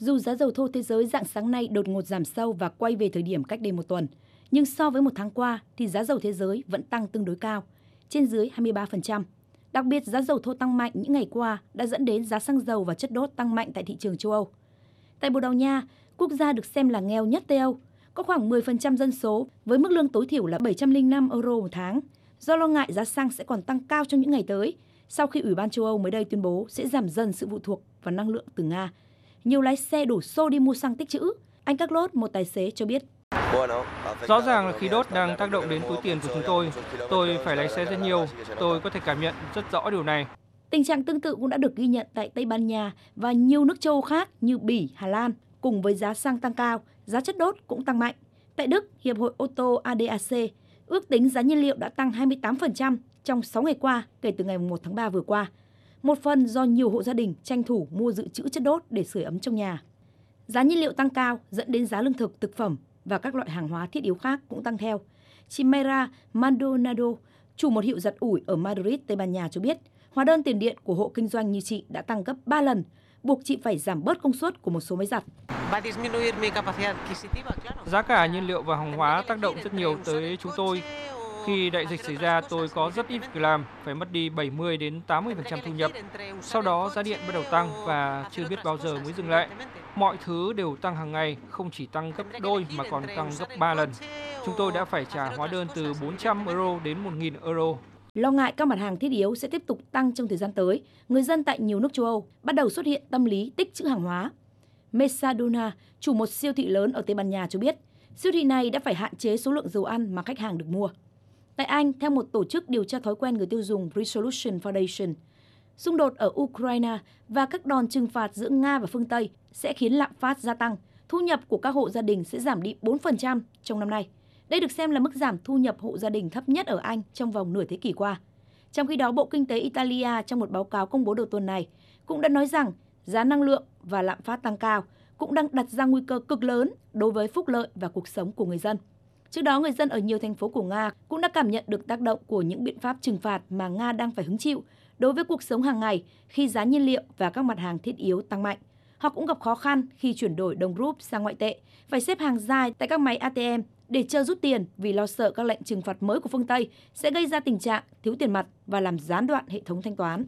Dù giá dầu thô thế giới dạng sáng nay đột ngột giảm sâu và quay về thời điểm cách đây một tuần, nhưng so với một tháng qua thì giá dầu thế giới vẫn tăng tương đối cao, trên dưới 23%. Đặc biệt giá dầu thô tăng mạnh những ngày qua đã dẫn đến giá xăng dầu và chất đốt tăng mạnh tại thị trường châu Âu. Tại Bồ Đào Nha, quốc gia được xem là nghèo nhất Tây Âu, có khoảng 10% dân số với mức lương tối thiểu là 705 euro một tháng. Do lo ngại giá xăng sẽ còn tăng cao trong những ngày tới, sau khi Ủy ban châu Âu mới đây tuyên bố sẽ giảm dần sự phụ thuộc vào năng lượng từ Nga. Nhiều lái xe đổ xô đi mua xăng tích trữ. Anh Carlos, một tài xế cho biết. Rõ ràng là khí đốt đang tác động đến túi tiền của chúng tôi. Tôi phải lái xe rất nhiều. Tôi có thể cảm nhận rất rõ điều này. Tình trạng tương tự cũng đã được ghi nhận tại Tây Ban Nha và nhiều nước châu Âu khác như Bỉ, Hà Lan. Cùng với giá xăng tăng cao, giá chất đốt cũng tăng mạnh. Tại Đức, Hiệp hội ô tô ADAC ước tính giá nhiên liệu đã tăng 28% trong 6 ngày qua kể từ ngày 1 tháng 3 vừa qua. Một phần do nhiều hộ gia đình tranh thủ mua dự trữ chất đốt để sưởi ấm trong nhà. Giá nhiên liệu tăng cao dẫn đến giá lương thực, thực phẩm và các loại hàng hóa thiết yếu khác cũng tăng theo. Chị Mayra Maldonado, chủ một hiệu giặt ủi ở Madrid, Tây Ban Nha cho biết, hóa đơn tiền điện của hộ kinh doanh như chị đã tăng gấp 3 lần, buộc chị phải giảm bớt công suất của một số máy giặt. Giá cả nhiên liệu và hàng hóa tác động rất nhiều tới chúng tôi. Khi đại dịch xảy ra, tôi có rất ít việc làm, phải mất đi 70 đến 80% thu nhập. Sau đó giá điện bắt đầu tăng và chưa biết bao giờ mới dừng lại. Mọi thứ đều tăng hàng ngày, không chỉ tăng gấp đôi mà còn tăng gấp 3 lần. Chúng tôi đã phải trả hóa đơn từ 400 euro đến 1.000 euro. Lo ngại các mặt hàng thiết yếu sẽ tiếp tục tăng trong thời gian tới, người dân tại nhiều nước châu Âu bắt đầu xuất hiện tâm lý tích trữ hàng hóa. Mesadona, chủ một siêu thị lớn ở Tây Ban Nha cho biết, siêu thị này đã phải hạn chế số lượng dầu ăn mà khách hàng được mua. Tại Anh, theo một tổ chức điều tra thói quen người tiêu dùng Resolution Foundation, xung đột ở Ukraine và các đòn trừng phạt giữa Nga và phương Tây sẽ khiến lạm phát gia tăng, thu nhập của các hộ gia đình sẽ giảm đi 4% trong năm nay. Đây được xem là mức giảm thu nhập hộ gia đình thấp nhất ở Anh trong vòng nửa thế kỷ qua. Trong khi đó, Bộ Kinh tế Italia trong một báo cáo công bố đầu tuần này cũng đã nói rằng giá năng lượng và lạm phát tăng cao cũng đang đặt ra nguy cơ cực lớn đối với phúc lợi và cuộc sống của người dân. Trước đó, người dân ở nhiều thành phố của Nga cũng đã cảm nhận được tác động của những biện pháp trừng phạt mà Nga đang phải hứng chịu đối với cuộc sống hàng ngày khi giá nhiên liệu và các mặt hàng thiết yếu tăng mạnh. Họ cũng gặp khó khăn khi chuyển đổi đồng rúp sang ngoại tệ, phải xếp hàng dài tại các máy ATM để chờ rút tiền vì lo sợ các lệnh trừng phạt mới của phương Tây sẽ gây ra tình trạng thiếu tiền mặt và làm gián đoạn hệ thống thanh toán.